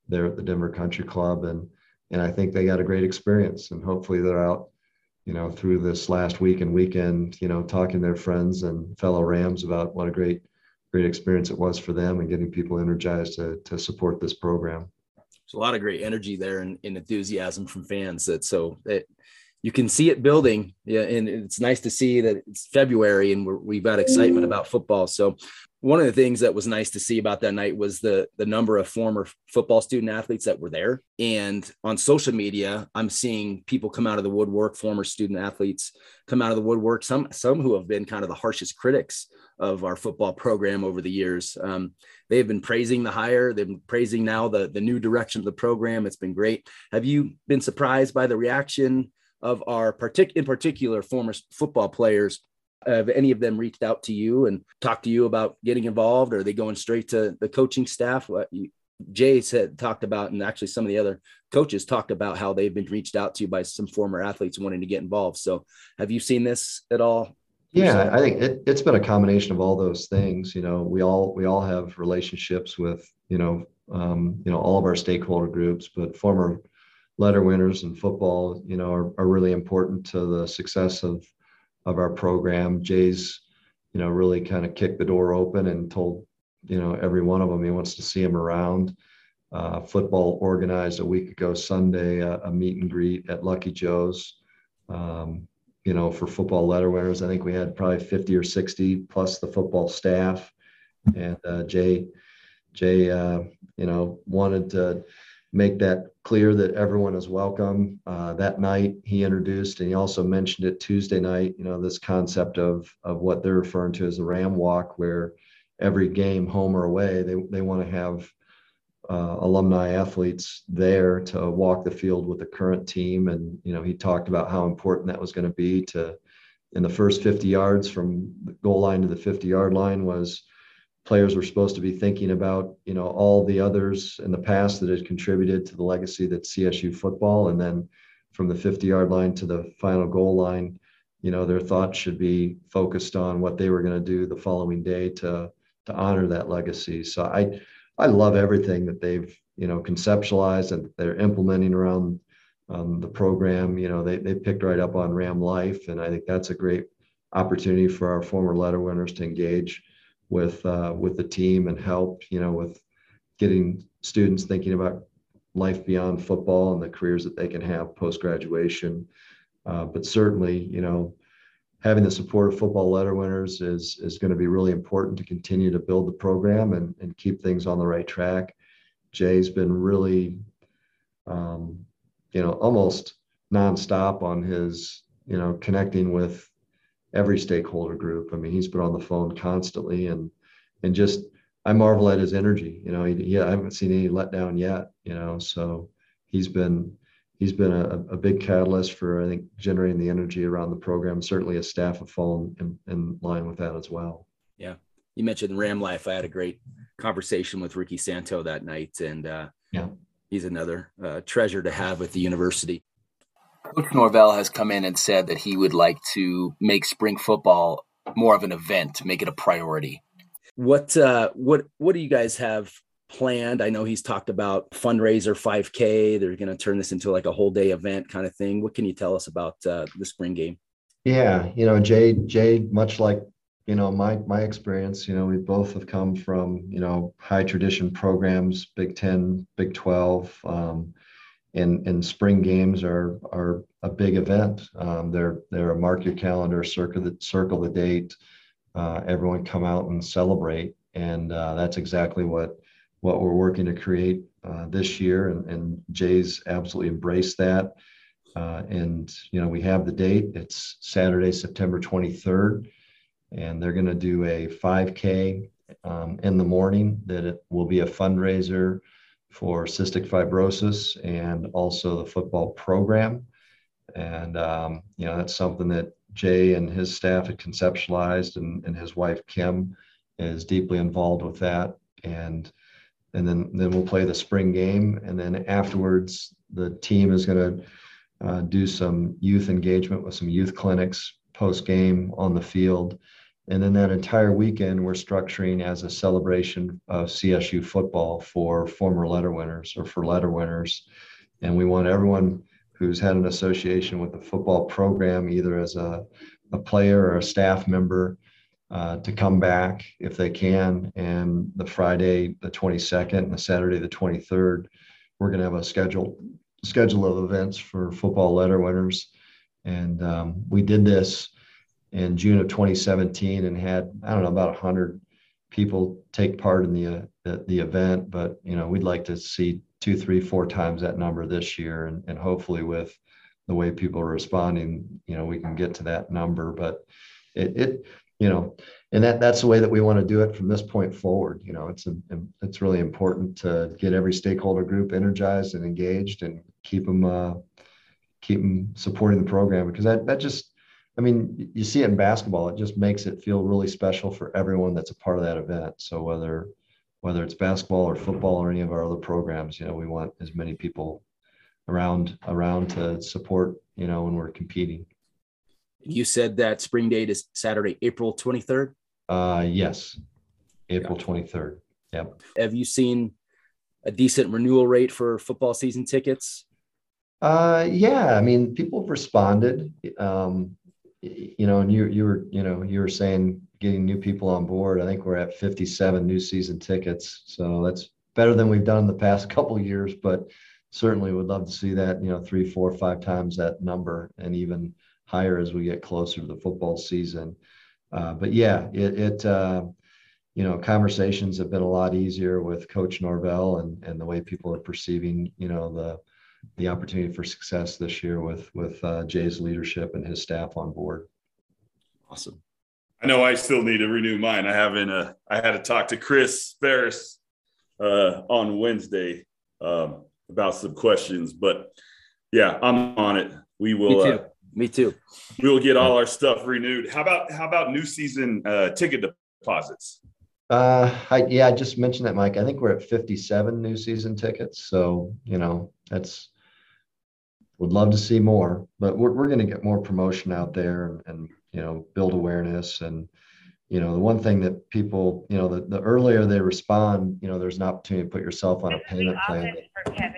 there at the Denver Country Club, and and I think they got a great experience. And hopefully, they're out you know, through this last week and weekend, you know, talking to their friends and fellow Rams about what a great, great experience it was for them and getting people energized to, to support this program. There's a lot of great energy there and, and enthusiasm from fans that so it, you can see it building. Yeah. And it's nice to see that it's February and we have got excitement about football. So one of the things that was nice to see about that night was the the number of former football student athletes that were there and on social media i'm seeing people come out of the woodwork former student athletes come out of the woodwork some some who have been kind of the harshest critics of our football program over the years um, they have been praising the hire they've been praising now the the new direction of the program it's been great have you been surprised by the reaction of our partic- in particular former football players. Have any of them reached out to you and talked to you about getting involved? Or are they going straight to the coaching staff? What you, jay said talked about and actually some of the other coaches talked about how they've been reached out to by some former athletes wanting to get involved. So have you seen this at all yeah i think it, it's been a combination of all those things. You know we all we all have relationships with you know um, you know all of our stakeholder groups but former letter winners in football you know are, are really important to the success of of our program. Jay's, you know, really kind of kicked the door open and told, you know, every one of them he wants to see him around. Uh, football organized a week ago Sunday a, a, meet and greet at Lucky Joe's. Um, you know, for football letter winners, I think we had probably 50 or 60 plus the football staff. And uh, Jay, Jay, uh, you know, wanted to make that clear that everyone is welcome. Uh, that night, he introduced, and he also mentioned it Tuesday night. You know, this concept of of what they're referring to as the Ram Walk, where every game, home or away, they they want to have uh, alumni athletes there to walk the field with the current team. And you know, he talked about how important that was going to be to in the first 50 yards from the goal line to the 50 yard line was players were supposed to be thinking about, you know, all the others in the past that had contributed to the legacy that CSU football. And then from the 50 yard line to the final goal line, you know, their thoughts should be focused on what they were going to do the following day to, to honor that legacy. So I, I love everything that they've, you know, conceptualized and they're implementing around um, the program. You know, they, they picked right up on Ram Life. And I think that's a great opportunity for our former letter winners to engage with uh, with the team and help you know with getting students thinking about life beyond football and the careers that they can have post graduation. Uh, but certainly, you know, having the support of football letter winners is is going to be really important to continue to build the program and and keep things on the right track. Jay's been really, um, you know, almost nonstop on his you know connecting with every stakeholder group. I mean, he's been on the phone constantly and and just I marvel at his energy. You know, he, he, I haven't seen any letdown yet. You know, so he's been he's been a, a big catalyst for I think generating the energy around the program. Certainly, a staff have fallen in, in line with that as well. Yeah, you mentioned Ram Life. I had a great conversation with Ricky Santo that night, and uh, yeah, he's another uh, treasure to have with the university. Coach Norvell has come in and said that he would like to make spring football more of an event, make it a priority. What uh, what what do you guys have planned? I know he's talked about fundraiser 5K. They're going to turn this into like a whole day event kind of thing. What can you tell us about uh, the spring game? Yeah, you know, Jay, Jay, much like you know my my experience, you know, we both have come from you know high tradition programs, Big Ten, Big Twelve. Um, and and spring games are are a big event. Um, they're they're a mark your calendar, circle the circle the date. Uh, everyone come out and celebrate. and uh, that's exactly what what we're working to create uh, this year. And, and, Jay's absolutely embraced that. Uh, and you know we have the date. It's Saturday, September 23rd, and they're going to do a 5K um, in the morning. That it will be a fundraiser for cystic fibrosis and also the football program. And um, you know that's something that Jay and his staff had conceptualized, and, and his wife Kim is deeply involved with that. And and then then we'll play the spring game, and then afterwards the team is going to uh, do some youth engagement with some youth clinics post game on the field. And then that entire weekend, we're structuring as a celebration of CSU football for former letter winners or for letter winners. And we want everyone who's had an association with the football program, either as a, a player or a staff member, uh, to come back if they can. And the Friday, the 22nd, and the Saturday, the 23rd, we're going to have a schedule schedule of events for football letter winners. And um, we did this in June of 2017 and had I don't know about 100 people take part in the, uh, the, the event. But you know, we'd like to see two, three, four times that number this year, and, and hopefully with the way people are responding, you know, we can get to that number. But it, it you know, and that that's the way that we want to do it from this point forward. You know, it's a, it's really important to get every stakeholder group energized and engaged, and keep them uh, keep them supporting the program because that that just I mean, you see it in basketball. It just makes it feel really special for everyone that's a part of that event. So whether whether it's basketball or football or any of our other programs, you know, we want as many people around around to support, you know, when we're competing. You said that spring date is Saturday, April 23rd? Uh yes. April 23rd. Yep. Have you seen a decent renewal rate for football season tickets? Uh, yeah, I mean, people have responded. Um, you know, and you you were you know you were saying getting new people on board. I think we're at 57 new season tickets, so that's better than we've done in the past couple years. But certainly would love to see that you know three, four, five times that number, and even higher as we get closer to the football season. Uh, but yeah, it, it uh, you know conversations have been a lot easier with Coach Norvell and and the way people are perceiving you know the the opportunity for success this year with with uh, Jay's leadership and his staff on board. Awesome. I know I still need to renew mine. I haven't. Uh, I had to talk to Chris Ferris uh, on Wednesday um, about some questions, but yeah, I'm on it. We will. Me too. Uh, Me too. We will get all our stuff renewed. How about how about new season uh, ticket deposits? Uh, I, yeah, I just mentioned that, Mike. I think we're at 57 new season tickets. So, you know, that's, would love to see more, but we're, we're going to get more promotion out there and, and, you know, build awareness. And, you know, the one thing that people, you know, the, the earlier they respond, you know, there's an opportunity to put yourself on a payment plan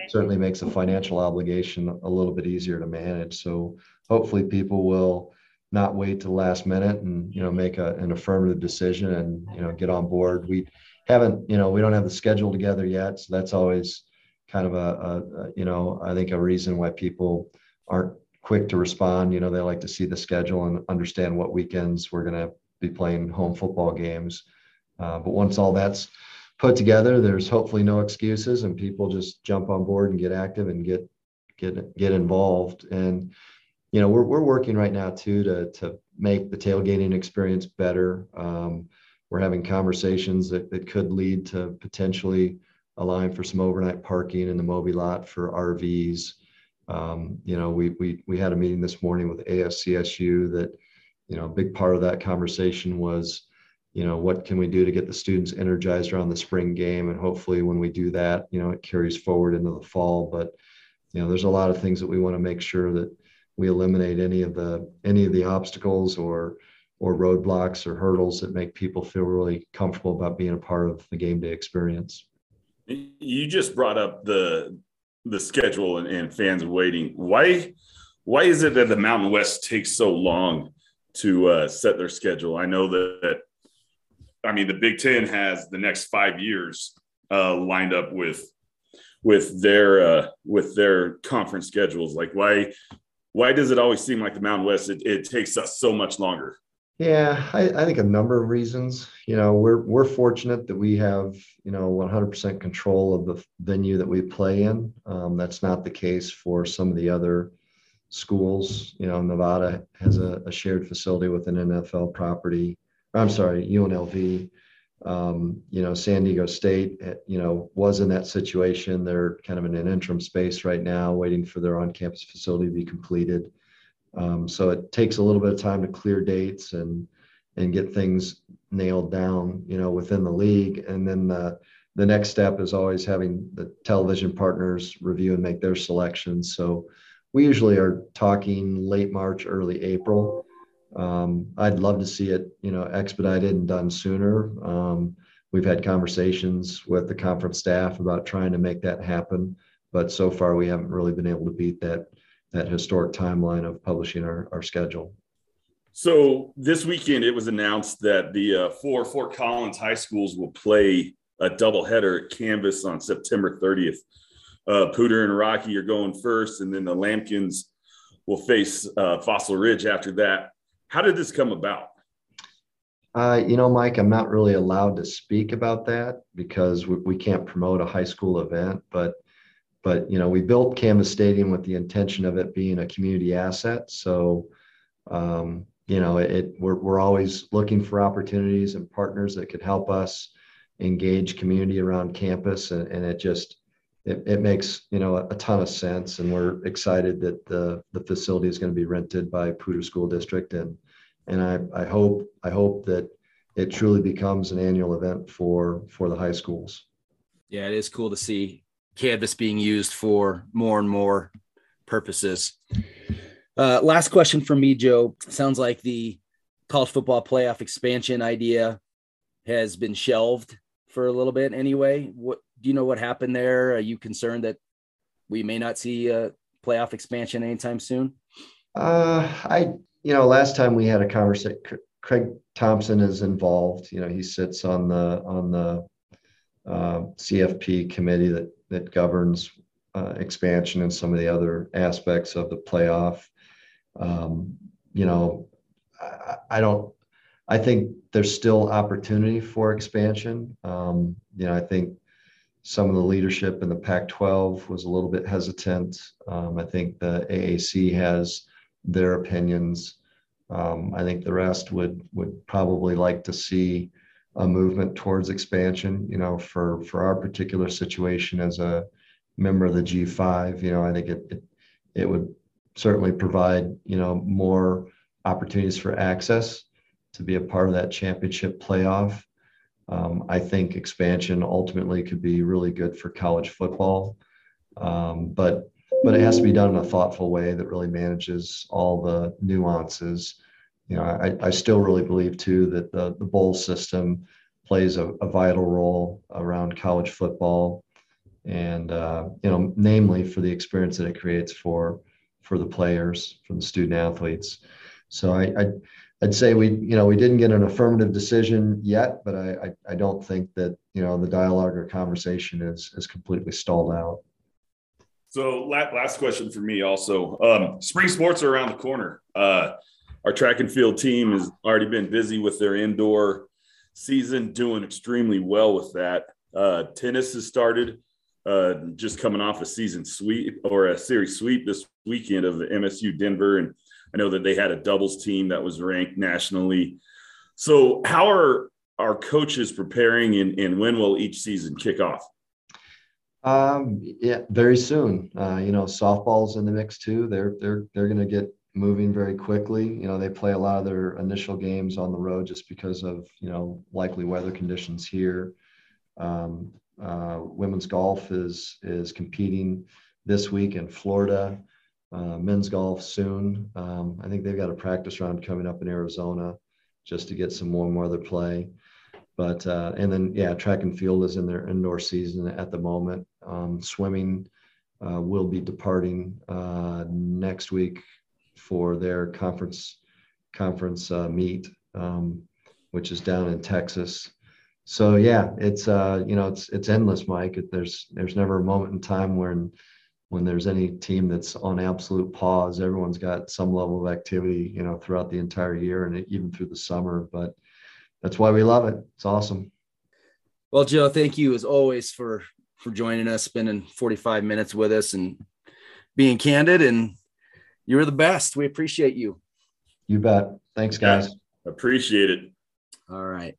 certainly makes a financial obligation a little bit easier to manage. So hopefully people will, not wait to the last minute and you know make a, an affirmative decision and you know get on board. We haven't you know we don't have the schedule together yet, so that's always kind of a, a, a you know I think a reason why people aren't quick to respond. You know they like to see the schedule and understand what weekends we're going to be playing home football games. Uh, but once all that's put together, there's hopefully no excuses, and people just jump on board and get active and get get get involved. And you know, we're, we're working right now too to, to make the tailgating experience better. Um, we're having conversations that, that could lead to potentially allowing for some overnight parking in the Moby lot for RVs. Um, you know, we, we, we had a meeting this morning with ASCSU that, you know, a big part of that conversation was, you know, what can we do to get the students energized around the spring game? And hopefully when we do that, you know, it carries forward into the fall. But, you know, there's a lot of things that we want to make sure that we eliminate any of the any of the obstacles or or roadblocks or hurdles that make people feel really comfortable about being a part of the game day experience. You just brought up the the schedule and, and fans waiting. Why why is it that the Mountain West takes so long to uh, set their schedule? I know that, that, I mean the Big Ten has the next five years uh, lined up with with their uh, with their conference schedules. Like why why does it always seem like the Mountain West it, it takes us so much longer? Yeah, I, I, think a number of reasons. You know, we're we're fortunate that we have you know 100% control of the venue that we play in. Um, that's not the case for some of the other schools. You know, Nevada has a, a shared facility with an NFL property. I'm sorry, UNLV. Um, you know, San Diego State, eh, you know, was in that situation. They're kind of in an interim space right now, waiting for their on-campus facility to be completed. Um, so it takes a little bit of time to clear dates and and get things nailed down, you know, within the league. And then the the next step is always having the television partners review and make their selections. So we usually are talking late March, early April. Um, I'd love to see it, you know, expedited and done sooner. Um, we've had conversations with the conference staff about trying to make that happen, but so far we haven't really been able to beat that that historic timeline of publishing our, our schedule. So this weekend, it was announced that the uh, four Fort Collins high schools will play a doubleheader at Canvas on September 30th. Uh, Poudre and Rocky are going first, and then the Lambkins will face uh, Fossil Ridge after that. How did this come about? Uh, you know, Mike, I'm not really allowed to speak about that because we, we can't promote a high school event. But but you know we built canvas stadium with the intention of it being a community asset so um, you know it we're, we're always looking for opportunities and partners that could help us engage community around campus and, and it just it, it makes you know a, ton of sense and we're excited that the the facility is going to be rented by Poudre School District and and I, I hope I hope that it truly becomes an annual event for for the high schools. Yeah, it is cool to see canvas being used for more and more purposes. Uh, last question from me, Joe. Sounds like the college football playoff expansion idea has been shelved for a little bit anyway. What do you know what happened there? Are you concerned that we may not see a playoff expansion anytime soon? Uh, I, you know, last time we had a conversation, Craig Thompson is involved. You know, he sits on the on the uh, CFP committee that that governs uh, expansion and some of the other aspects of the playoff. Um, you know, I, I, don't. I think there's still opportunity for expansion. Um, you know, I think some of the leadership in the Pac-12 was a little bit hesitant. Um, I think the AAC has their opinions. Um, I think the rest would would probably like to see a movement towards expansion. You know, for for our particular situation as a member of the G5, you know, I think it it, it would certainly provide you know more opportunities for access to be a part of that championship playoff. Um, I think expansion ultimately could be really good for college football, um, but but it has to be done in a thoughtful way that really manages all the nuances. You know, I, I still really believe too that the, the bowl system plays a, a vital role around college football. And uh, you know namely for the experience that it creates for for the players for the student athletes. So I, I I'd say we, you know, we didn't get an affirmative decision yet, but I, I, I, don't think that, you know, the dialogue or conversation is is completely stalled out. So last question for me also, um, spring sports are around the corner. Uh, our track and field team has already been busy with their indoor season, doing extremely well with that. Uh, tennis has started, uh, just coming off a season sweep or a series sweep this weekend of MSU Denver, and I know that they had a doubles team that was ranked nationally. So, how are our coaches preparing, and, and when will each season kick off? Um, yeah, very soon. Uh, you know, softball's in the mix too. They're they're they're going to get moving very quickly. You know, they play a lot of their initial games on the road just because of, you know, likely weather conditions here. Um, uh, women's golf is is competing this week in Florida. Uh, men's golf soon. Um, I think they've got a practice round coming up in Arizona just to get some warm weather play. But uh, and then yeah, track and field is in their indoor season at the moment. Um, swimming uh, will be departing uh, next week for their conference conference uh, meet, um, which is down in Texas. So yeah, it's uh, you know it's it's endless, Mike. There's there's never a moment in time when when there's any team that's on absolute pause, everyone's got some level of activity, you know, throughout the entire year and even through the summer. But that's why we love it. It's awesome. Well, Joe, thank you as always for for joining us, spending 45 minutes with us and being candid. And you're the best. We appreciate you. You bet. Thanks, guys. Yeah, appreciate it. All right.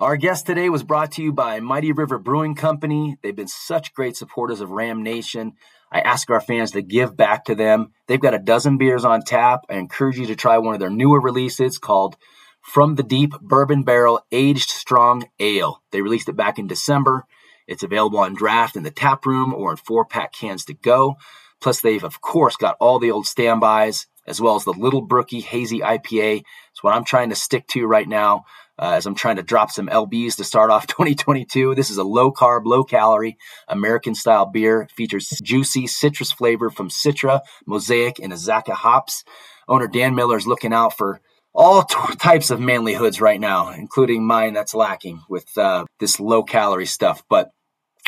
Our guest today was brought to you by Mighty River Brewing Company. They've been such great supporters of Ram Nation. I ask our fans to give back to them. They've got a dozen beers on tap. I encourage you to try one of their newer releases called From the Deep Bourbon Barrel Aged Strong Ale. They released it back in December. It's available on draft in the tap room or in four pack cans to go. Plus, they've, of course, got all the old standbys as well as the Little Brookie Hazy IPA. It's what I'm trying to stick to right now uh, as I'm trying to drop some LBs to start off 2022. This is a low carb, low calorie American style beer. Features juicy citrus flavor from Citra, Mosaic, and Azacca hops. Owner Dan Miller is looking out for all t- types of manly hoods right now, including mine that's lacking with uh, this low calorie stuff. But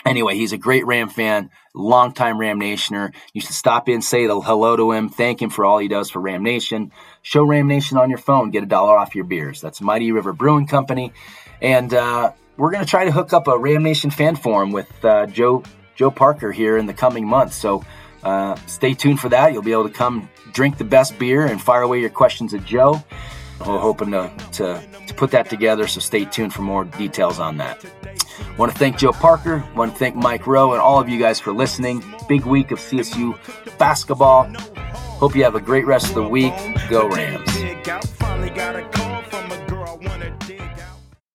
Anyway, he's a great Ram fan, longtime Ram Nationer. You should stop in, say hello to him, thank him for all he does for Ram Nation. Show Ram Nation on your phone, get a dollar off your beers. That's Mighty River Brewing Company, and uh, we're going to try to hook up a Ram Nation fan forum with uh, Joe Joe Parker here in the coming months. So uh, stay tuned for that. You'll be able to come drink the best beer and fire away your questions at Joe. We're hoping to, to, to put that together, so stay tuned for more details on that. Want to thank Joe Parker, want to thank Mike Rowe, and all of you guys for listening. Big week of CSU basketball. Hope you have a great rest of the week. Go Rams.